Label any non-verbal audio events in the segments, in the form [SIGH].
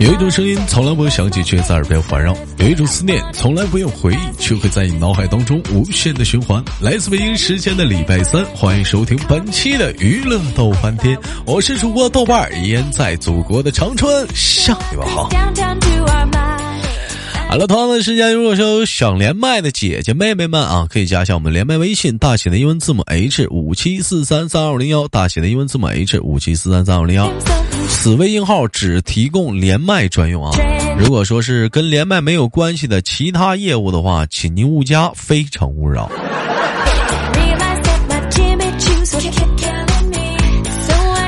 有一种声音从来不会响起，却在耳边环绕；有一种思念从来不用回忆，却会在你脑海当中无限的循环。来自北京时间的礼拜三，欢迎收听本期的娱乐逗翻天，我是主播豆瓣儿，依然在祖国的长春向你们好。好了，同样的时间，如果说有想连麦的姐姐妹妹们啊，可以加一下我们连麦微信，大写的英文字母 H 五七四三三二零幺，大写的英文字母 H 五七四三三二零幺。此微信号只提供连麦专用啊！如果说是跟连麦没有关系的其他业务的话，请您勿加，非诚勿扰。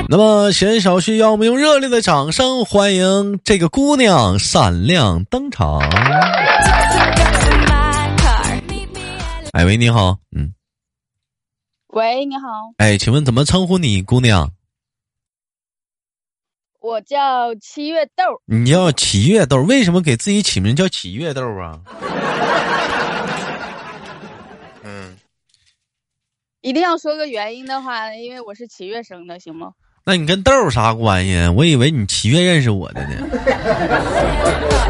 那么，闲少叙，让我们用热烈的掌声欢迎这个姑娘闪亮登场。哎喂，你好，嗯，喂，你好，哎，请问怎么称呼你，姑娘？我叫七月豆。你叫七月豆，为什么给自己起名叫七月豆啊？[LAUGHS] 嗯，一定要说个原因的话，因为我是七月生的，行吗？那你跟豆有啥关系？我以为你七月认识我的呢。[LAUGHS]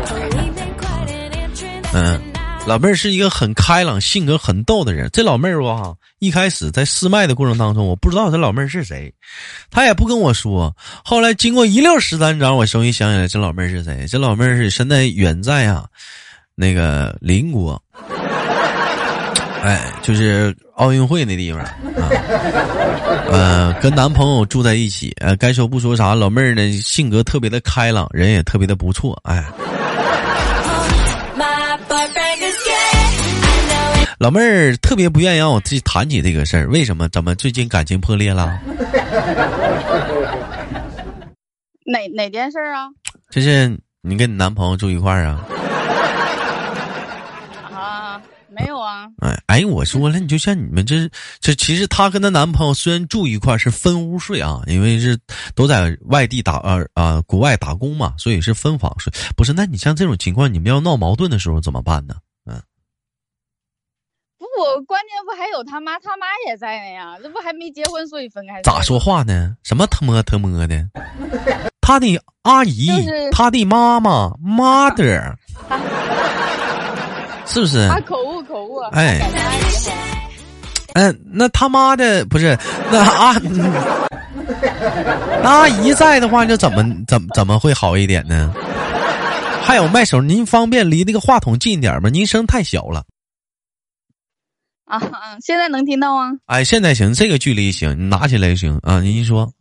老妹儿是一个很开朗、性格很逗的人。这老妹儿吧，一开始在试麦的过程当中，我不知道这老妹儿是谁，她也不跟我说。后来经过一溜十三章，我终于想起来这老妹儿是谁。这老妹儿是现在远在啊，那个邻国。哎，就是奥运会那地方啊，呃，跟男朋友住在一起，呃，该说不说啥，老妹儿呢性格特别的开朗，人也特别的不错，哎。[LAUGHS] 老妹儿特别不愿意让我自己谈起这个事儿，为什么？怎么最近感情破裂了？[LAUGHS] 哪哪件事啊？就是你跟你男朋友住一块儿啊？啊！哎哎，我说了，你就像你们这这，其实她跟她男朋友虽然住一块是分屋睡啊，因为是都在外地打呃啊国外打工嘛，所以是分房睡。不是，那你像这种情况，你们要闹矛盾的时候怎么办呢？嗯，不，我关键不还有他妈，他妈也在呢呀，这不还没结婚，所以分开。咋说话呢？什么他妈他妈的？他的阿姨，他的妈妈，mother。[LAUGHS] 是不是？他口误口误。哎，嗯，那他妈的不是那阿 [LAUGHS] 那阿姨在的话，就怎么怎么怎么会好一点呢？还有麦手，您方便离那个话筒近点吗？您声太小了。啊，现在能听到吗？哎，现在行，这个距离行，你拿起来就行啊。您说。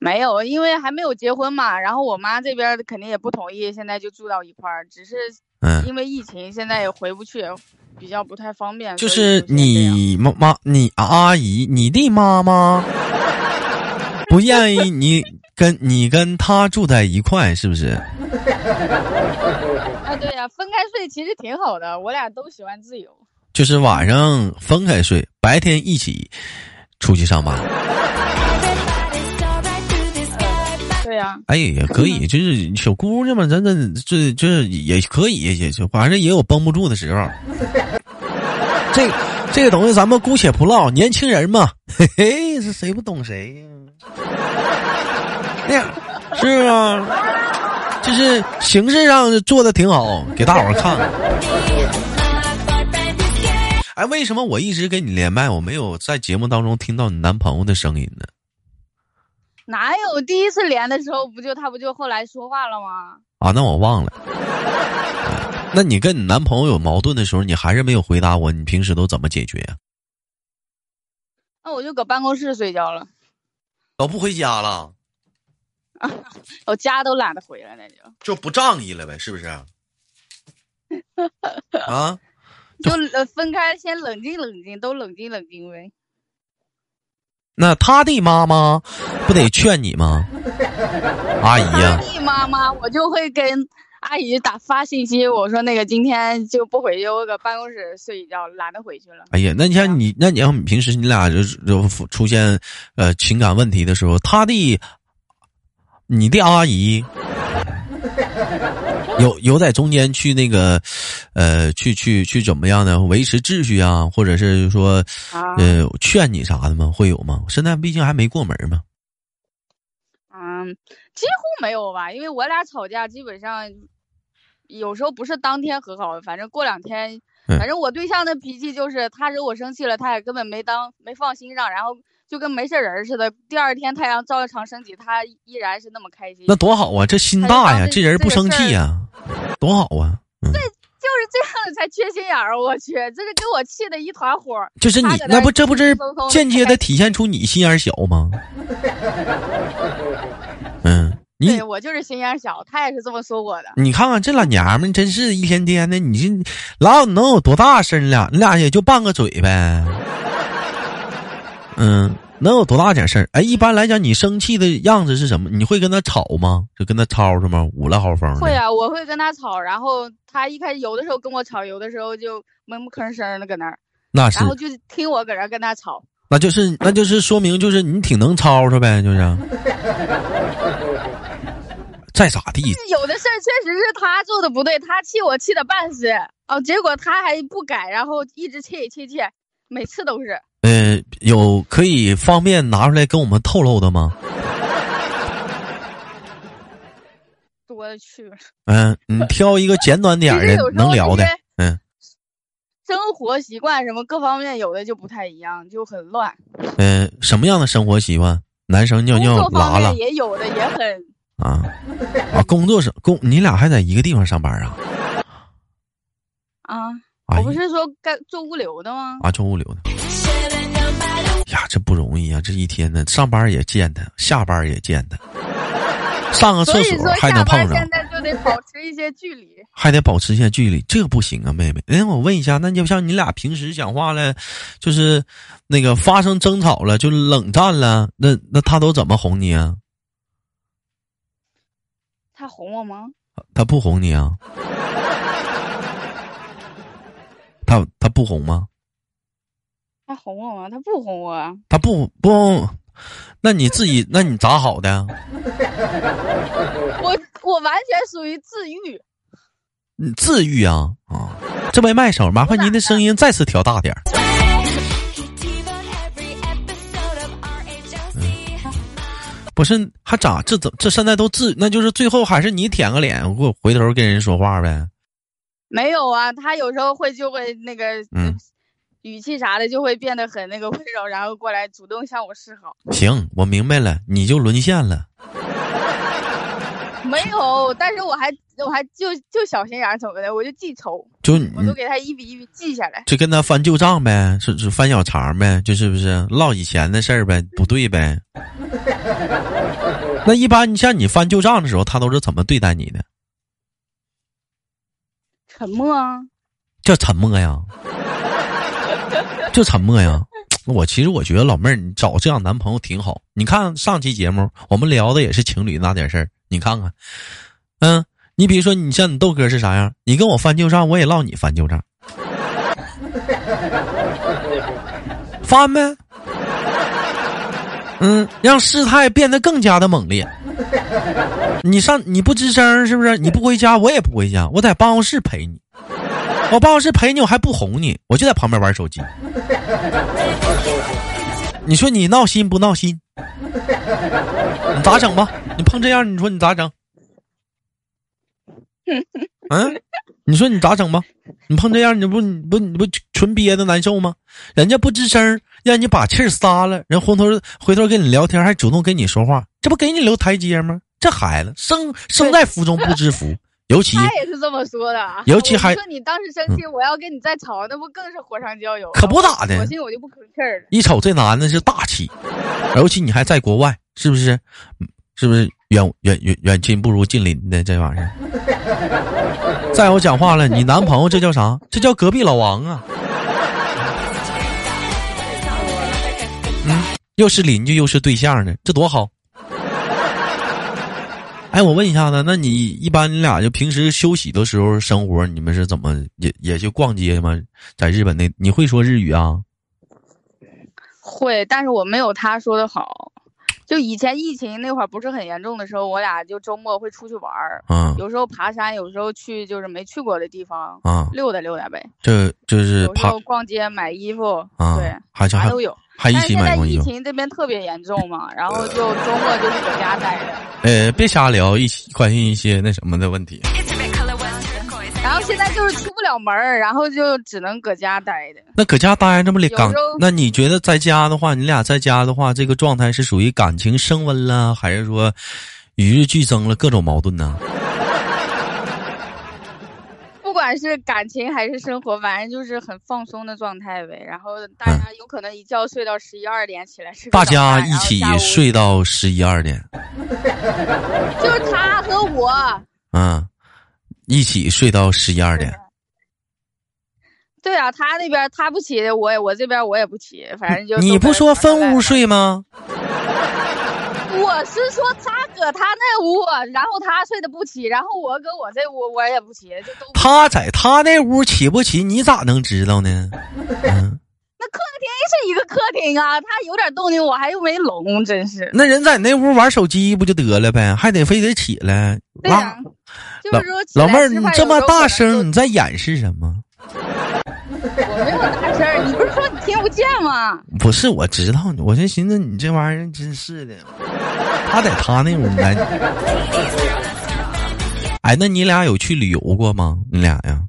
没有，因为还没有结婚嘛，然后我妈这边肯定也不同意，现在就住到一块儿，只是因为疫情，现在也回不去，比较不太方便。就是你妈妈，你阿姨，你的妈妈 [LAUGHS] 不愿意你跟你跟她住在一块，是不是？啊，对呀，分开睡其实挺好的，我俩都喜欢自由。就是晚上分开睡，白天一起出去上班。哎，也可以，就是小姑娘嘛，咱咱这这也可以，也就反正也有绷不住的时候。[LAUGHS] 这这个东西咱们姑且不唠，年轻人嘛，嘿嘿，是谁不懂谁呀？是啊，就是形式上做的挺好，给大伙儿看。哎，为什么我一直跟你连麦，我没有在节目当中听到你男朋友的声音呢？哪有第一次连的时候不就他不就后来说话了吗？啊，那我忘了。[LAUGHS] 那你跟你男朋友有矛盾的时候，你还是没有回答我，你平时都怎么解决呀？那我就搁办公室睡觉了。都不回家了？[LAUGHS] 我家都懒得回来，那就就不仗义了呗，是不是？[LAUGHS] 啊？就分开，先冷静冷静，都冷静冷静呗。那他的妈妈不得劝你吗？[LAUGHS] 阿姨呀，他的妈妈，我就会跟阿姨打发信息，我说那个今天就不回去，我搁办公室睡一觉，懒得回去了。哎呀，那你像你，那你要平时你俩就就出现呃情感问题的时候，他的你的阿姨。有有在中间去那个，呃，去去去怎么样呢维持秩序啊，或者是说，呃，劝你啥的吗？会有吗？现在毕竟还没过门嘛。啊，嗯，几乎没有吧，因为我俩吵架基本上有时候不是当天和好，反正过两天，反正我对象的脾气就是他惹我生气了，他也根本没当没放心上，然后就跟没事人似的。第二天太阳照常升起，他依然是那么开心。那多好啊，这心大呀，这人不生气呀，多好啊。对，就是这样的才缺心眼儿，我去，这是给我气的一团火。就是你那不这不是间接的体现出你心眼小吗？嗯，对我就是心眼小，他也是这么说我的。你看看这老娘们，真是一天天的，你这老能有多大声了？你俩也就拌个嘴呗。嗯。能有多大点事儿？哎，一般来讲，你生气的样子是什么？你会跟他吵吗？就跟他吵吵吗？捂了好风。会啊，我会跟他吵，然后他一开始有的时候跟我吵，有的时候就闷不吭声的搁那儿。那是。然后就听我搁这跟他吵。那就是，那就是说明，就是你挺能吵吵呗，就是。[LAUGHS] 再咋地？有的事儿确实是他做的不对，他气我气的半死哦，结果他还不改，然后一直气气气，每次都是。呃，有可以方便拿出来跟我们透露的吗？多了去了。嗯，你挑一个简短点的能聊的。嗯。生活习惯什么各方面有的就不太一样，就很乱。嗯，什么样的生活习惯？男生尿尿拉了也有的也很。啊啊！工作是工，你俩还在一个地方上班啊？啊。我不是说干做物流的吗？啊，做物流的。呀，这不容易啊！这一天呢，上班也见他，下班也见他，上个厕所还能碰上。现在就得保持一些距离，还得保持一些距离，这不行啊，妹妹。哎，我问一下，那就像你俩平时讲话了，就是那个发生争吵了，就冷战了，那那他都怎么哄你啊？他哄我吗？他不哄你啊？他他不哄吗？他哄我吗？他不哄我。他不不，那你自己那你咋好的？[LAUGHS] 我我完全属于自愈。你自愈啊啊！这位麦手，麻烦您的声音再次调大点儿。不是，还咋？这怎这现在都自？那就是最后还是你舔个脸，我回头跟人说话呗。没有啊，他有时候会就会那个，嗯，语气啥的就会变得很那个温柔，然后过来主动向我示好。行，我明白了，你就沦陷了。[LAUGHS] 没有，但是我还我还就就小心眼怎么的，我就记仇，就我都给他一笔一笔记下来，就跟他翻旧账呗，是是翻小肠呗，就是不是唠以前的事儿呗，不对呗。[LAUGHS] 那一般你像你翻旧账的时候，他都是怎么对待你的？沉默啊，叫沉默呀，就沉默呀。我其实我觉得老妹儿，你找这样男朋友挺好。你看上期节目，我们聊的也是情侣那点事儿。你看看，嗯，你比如说，你像你豆哥是啥样？你跟我翻旧账，我也唠你翻旧账，[LAUGHS] 翻呗。嗯，让事态变得更加的猛烈。你上你不吱声是不是？你不回家，我也不回家，我在办公室陪你。我办公室陪你，我还不哄你，我就在旁边玩手机。你说你闹心不闹心？你咋整吧？你碰这样，你说你咋整？嗯，你说你咋整吧？你碰这样，你不你不你不纯憋的难受吗？人家不吱声，让你把气儿撒了，人回头回头跟你聊天，还主动跟你说话，这不给你留台阶吗？这孩子生生在福中不知福，[LAUGHS] 尤其他也是这么说的。尤其还说你当时生气，我要跟你再吵，那不更是火上浇油？可不咋的，索性我就不吭气儿了。一瞅这男的是大气，尤其你还在国外，是不是？是不是远远远远亲不如近邻的这玩意儿？[LAUGHS] 再有讲话了，你男朋友这叫啥？这叫隔壁老王啊！嗯，又是邻居又是对象的，这多好。哎，我问一下子，那你一般你俩就平时休息的时候生活，你们是怎么也也去逛街吗？在日本那你会说日语啊？会，但是我没有他说的好。就以前疫情那会儿不是很严重的时候，我俩就周末会出去玩儿，嗯，有时候爬山，有时候去就是没去过的地方，啊，溜达溜达呗。这就是爬逛街买衣服，啊，对，还啥都有。还一起买空气疫情这边特别严重嘛，然后就周末就是搁家待着。呃，别瞎聊，一起关心一些那什么的问题。然后现在就是出不了门儿，然后就只能搁家待着。那搁家待着不里刚？那你觉得在家的话，你俩在家的话，这个状态是属于感情升温了，还是说与日俱增了各种矛盾呢？不管是感情还是生活，反正就是很放松的状态呗。然后大家有可能一觉睡到十一二点，起来吃大家一起睡到十一二点。[LAUGHS] 就是他和我。嗯。一起睡到十一二点。对啊，他那边他不起，我也我这边我也不起，反正就你不说分屋睡吗？[LAUGHS] 我是说他搁他那屋，然后他睡得不起，然后我搁我这屋我也不起，就都。他在他那屋起不起，你咋能知道呢？[LAUGHS] 嗯。那客厅是一个客厅啊，他有点动静，我还又没聋，真是。那人在那屋玩手机不就得了呗，还得非得起来？对呀，就是说老妹儿，你这么大声，你在掩饰什么？我没有大声，你听不见吗？不是，我知道，我就寻思你这玩意儿真是的，他在他那屋来。[LAUGHS] 哎，那你俩有去旅游过吗？你俩呀？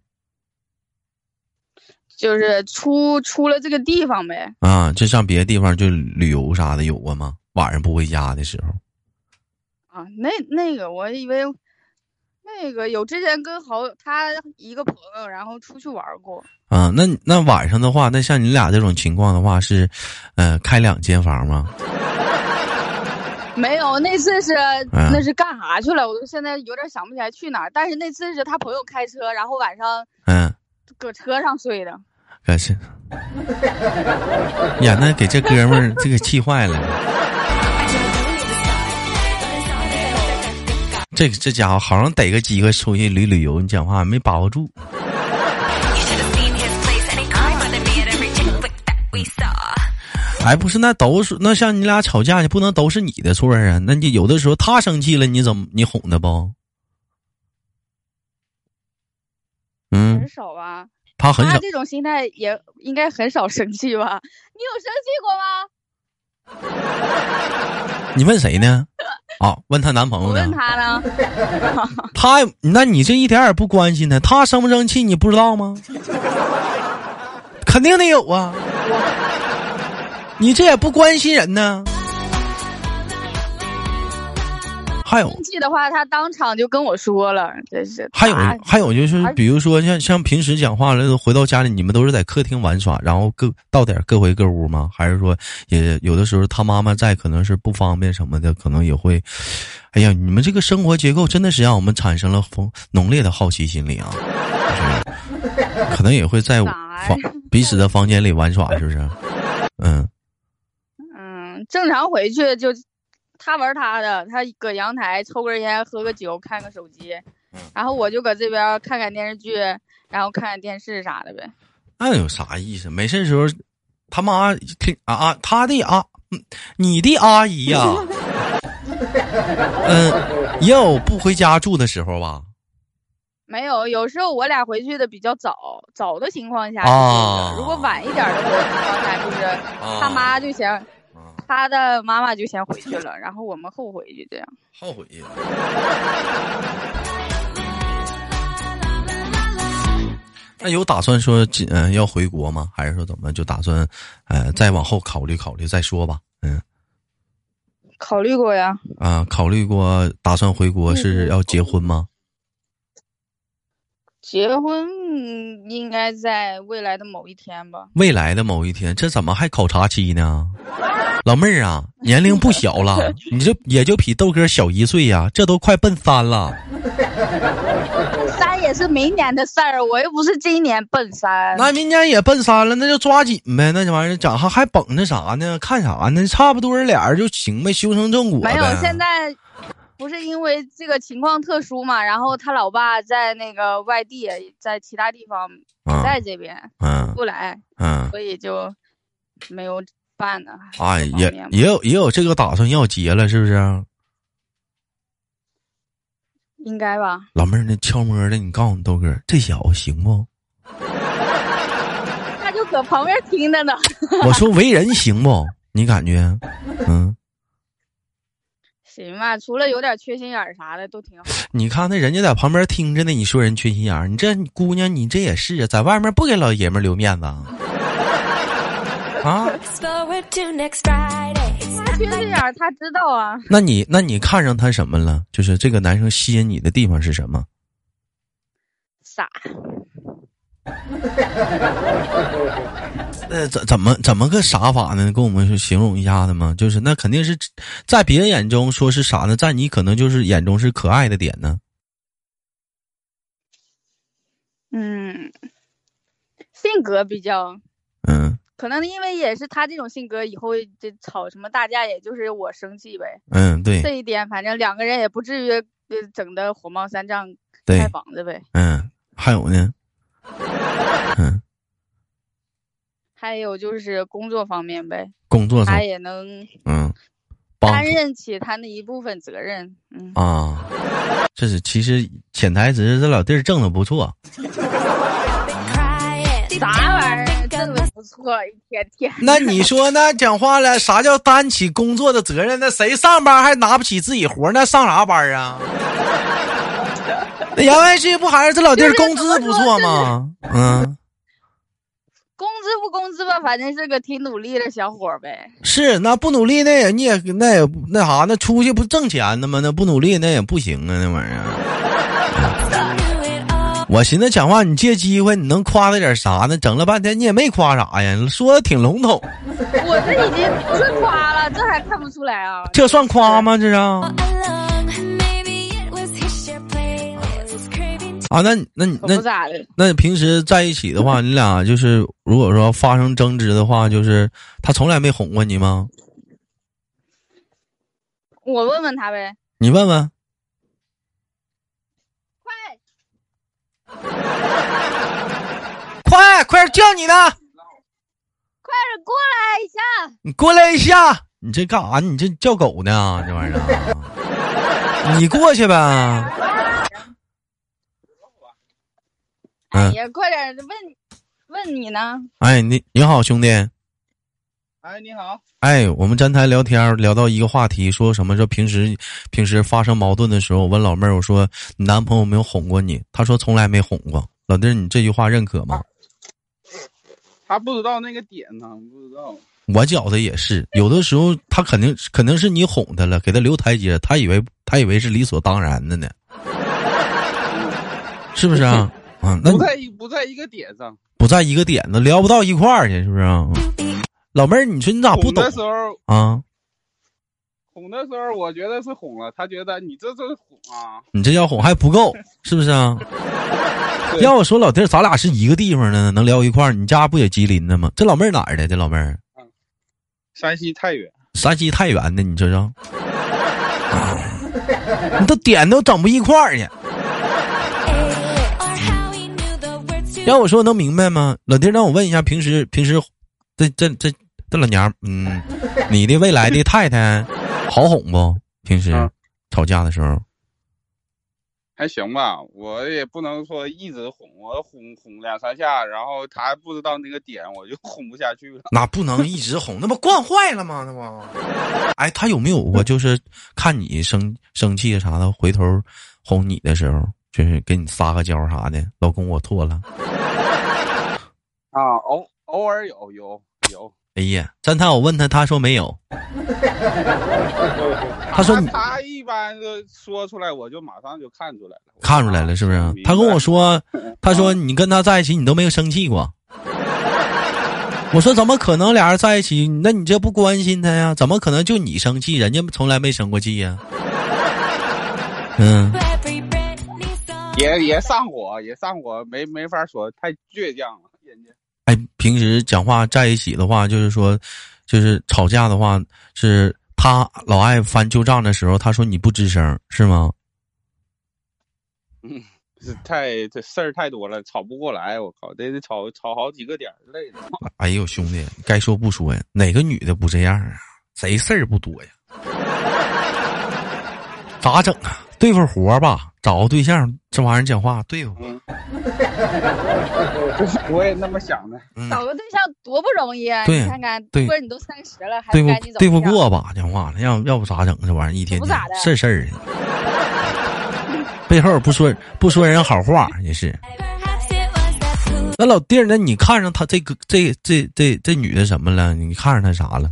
就是出出了这个地方呗啊，就上别的地方就旅游啥的有过吗？晚上不回家的时候啊，那那个我以为那个有之前跟好他一个朋友，然后出去玩过啊。那那晚上的话，那像你俩这种情况的话是，呃，开两间房吗？没有，那次是那是干啥去了？我都现在有点想不起来去哪儿。但是那次是他朋友开车，然后晚上嗯搁车上睡的。可是，呀，那给这哥们儿这个气坏了。这这家伙好像逮个机会出去旅旅游，你讲话没把握住。哎，不是，那都是那像你俩吵架，你不能都是你的错啊。那你有的时候他生气了，你怎么你哄他不？嗯，很少吧。他很少，他这种心态也应该很少生气吧？你有生气过吗？[LAUGHS] 你问谁呢？啊，问她男朋友呢？问他呢？他，那你这一点也不关心他，他生不生气你不知道吗？[LAUGHS] 肯定得有啊！你这也不关心人呢。还有生气的话，他当场就跟我说了，真是。还有还有就是，比如说像像平时讲话了，回到家里，你们都是在客厅玩耍，然后各到点各回各屋吗？还是说也有的时候他妈妈在，可能是不方便什么的，可能也会。哎呀，你们这个生活结构真的是让我们产生了浓浓烈的好奇心理啊！可能也会在 [LAUGHS] 房彼此的房间里玩耍，是不是？嗯嗯，正常回去就。他玩他的，他搁阳台抽根烟，喝个酒，看个手机，然后我就搁这边看看电视剧，然后看看电视啥的呗。那有啥意思？没事的时候，他妈听啊啊，他的啊，你的阿姨呀，[LAUGHS] 嗯，也有不回家住的时候吧？没有，有时候我俩回去的比较早，早的情况下啊，如果晚一点的情况下，就是他妈就嫌。他的妈妈就先回去了，然后我们后回去，这样后悔。[LAUGHS] 那有打算说嗯要回国吗？还是说怎么就打算呃再往后考虑考虑再说吧？嗯，考虑过呀。啊，考虑过，打算回国是要结婚吗？结婚应该在未来的某一天吧。未来的某一天，这怎么还考察期呢？老妹儿啊，年龄不小了，[LAUGHS] 你这也就比豆哥小一岁呀，这都快奔三了。[LAUGHS] 三也是明年的事儿，我又不是今年奔三。那明年也奔三了，那就抓紧呗。那这玩意儿咋还还绷着啥呢？看啥呢？差不多俩人就行呗，修成正果没有，现在不是因为这个情况特殊嘛，然后他老爸在那个外地，在其他地方不在这边，嗯，不来，嗯，所以就没有。办呢啊，也也有也有这个打算要结了，是不是？应该吧。老妹儿，那悄摸的，你告诉你豆哥，这小子行不？[LAUGHS] 他就搁旁边听着呢。我说为人行不？你感觉？嗯。[LAUGHS] 行吧，除了有点缺心眼儿啥的都挺好。你看那人家在旁边听着呢，你说人缺心眼儿，你这姑娘你这也是啊，在外面不给老爷们留面子啊？[LAUGHS] 啊？[LAUGHS] 缺心眼儿，他知道啊。那你那你看上他什么了？就是这个男生吸引你的地方是什么？傻。[LAUGHS] 呃，怎怎么怎么个傻法呢？跟我们形容一下子吗？就是那肯定是在别人眼中说是傻呢，在你可能就是眼中是可爱的点呢。嗯，性格比较嗯，可能因为也是他这种性格，以后这吵什么大架，也就是我生气呗。嗯，对，这一点反正两个人也不至于整的火冒三丈开房子呗。嗯，还有呢。嗯，还有就是工作方面呗，工作他也能嗯担任起他那一部分责任，嗯啊，这是其实潜台词，这老弟儿挣的不错，啥玩意儿挣的不错，一天天。那你说那讲话了，啥叫担起工作的责任？那谁上班还拿不起自己活那上啥班啊？那言外之意不还是这老弟儿工资不错吗？[LAUGHS] 嗯，工资不工资吧，反正是个挺努力的小伙呗。是，那不努力那也你也那也那啥，那出去不挣钱的吗？那不努力那也不行啊，那玩意儿。我寻思讲话你借机会你能夸他点啥呢？整了半天你也没夸啥呀，说的挺笼统。[LAUGHS] 我这已经不是夸了，这还看不出来啊？这算夸吗？这是？啊，那那那那平时在一起的话，你俩就是如果说发生争执的话，就是他从来没哄过你吗？我问问他呗。你问问。快，[LAUGHS] 快快点叫你呢！快点过来一下！你过来一下！你这干啥？你这叫狗呢？这玩意儿，[LAUGHS] 你过去呗。哎呀，快点问问你呢！哎，你你好，兄弟。哎，你好。哎，我们站台聊天聊到一个话题，说什么？说平时平时发生矛盾的时候，我问老妹儿，我说你男朋友没有哄过你？她说从来没哄过。老弟，你这句话认可吗？他不知道那个点呢，不知道。我觉得也是，有的时候他肯定肯定是你哄他了，给他留台阶，他以为他以为是理所当然的呢，是不是啊？啊，那不在一不在一个点上，不在一个点子，聊不到一块儿去，是不是？老妹儿，你说你咋不懂？的时候啊，哄的时候，我觉得是哄了，他觉得你这这哄啊，你这叫哄还不够，[LAUGHS] 是不是啊？要我说，老弟儿，咱俩是一个地方的，能聊一块儿？你家不也吉林的吗？这老妹儿哪儿的？这老妹儿，山西太原。山西太原的，你知道？[LAUGHS] 你都点都整不一块儿去。要我说能明白吗？老弟，让我问一下，平时平时，这这这这老娘，嗯，[LAUGHS] 你的未来的太太好哄不？平时吵架的时候还行吧，我也不能说一直哄，我哄哄两三下，然后他不知道那个点，我就哄不下去了。[LAUGHS] 那不能一直哄，那不惯坏了吗？那不，哎，他有没有过就是看你生生气啥的，回头哄你的时候？就是给你撒个娇啥的，老公我错了。啊，偶偶尔有有有。哎呀，侦探我问他，他说没有。[LAUGHS] 他说他一般都说出来，我就马上就看出来了。看出来了是不是？他跟我说，[LAUGHS] 他说你跟他在一起，你都没有生气过。我说怎么可能？俩人在一起，那你这不关心他呀？怎么可能就你生气，人家从来没生过气呀？嗯。也也上火，也上火，没没法说，太倔强了，人家。哎，平时讲话在一起的话，就是说，就是吵架的话，是他老爱翻旧账的时候，他说你不吱声，是吗？嗯，这太这事儿太多了，吵不过来，我靠，得得吵吵好几个点累的。[LAUGHS] 哎呦，兄弟，该说不说呀，哪个女的不这样啊？谁事儿不多呀？[LAUGHS] 咋整啊？对付活吧。找个对象，这玩意儿讲话对付。[LAUGHS] 我也那么想的。找个对象多不容易啊！对，你看看，对，不是你都三十了，还对赶紧付对付过吧？讲话了，要要不咋整？这玩意儿一天天事事儿的，[LAUGHS] 背后不说不说人好话也是。那老弟儿，那你看上他这个这这这这女的什么了？你看上他啥了？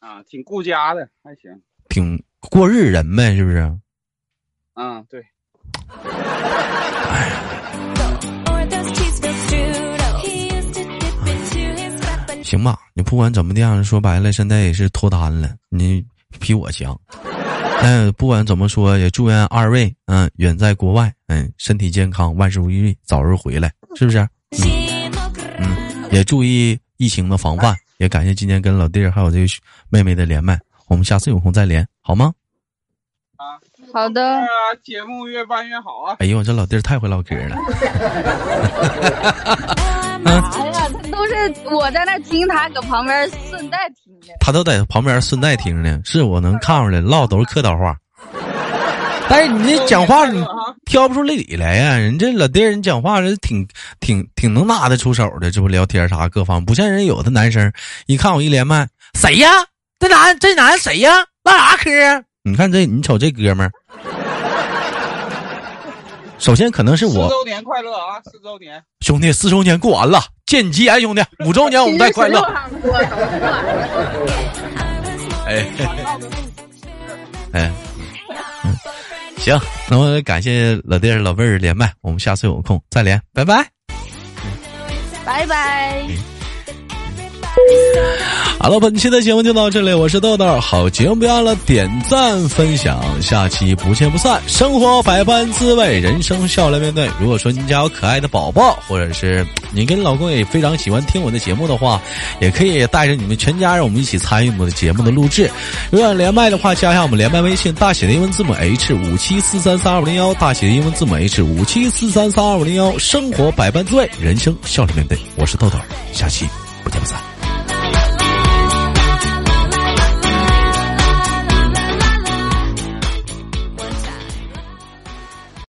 啊，挺顾家的，还行。挺过日人呗，是不是？嗯，对。行吧，你不管怎么的样，说白了，现在也是脱单了，你比我强。但不管怎么说，也祝愿二位，嗯，远在国外，嗯，身体健康，万事如意，早日回来，是不是？嗯，嗯，也注意疫情的防范，也感谢今天跟老弟儿还有这个妹妹的连麦，我们下次有空再连，好吗？啊，好的。节目越办越好啊！哎呦，我这老弟儿太会唠嗑了。[LAUGHS] 哎呀，他都是我在那听，他搁旁边顺带听的。他都在旁边顺带听呢，是我能看出来，唠都是客套话。[LAUGHS] 但是你这讲话，[LAUGHS] 你挑不出理来呀。人这老弟儿，你讲话是挺挺挺能拿得出手的，这不聊天啥各方，不像人有的男生，一看我一连麦，谁呀？这男这男谁呀？唠啥嗑？你看这，你瞅这哥们儿。首先可能是我四周年快乐啊！四周年，兄弟，四周年过完了，见机兄弟，五周年我们再快乐。[LAUGHS] 哎，哎，嗯，行，那我感谢老弟儿、老妹儿连麦，我们下次有空再连，拜拜，拜拜。好了，本期的节目就到这里，我是豆豆。好节目不要了点赞分享，下期不见不散。生活百般滋味，人生笑来面对。如果说您家有可爱的宝宝，或者是你跟老公也非常喜欢听我的节目的话，也可以带着你们全家人，我们一起参与我们的节目的录制。如果想连麦的话，加一下我们连麦微信，大写的英文字母 H 五七四三三二五零幺，大写的英文字母 H 五七四三三二五零幺。生活百般滋味，人生笑来面对。我是豆豆，下期不见不散。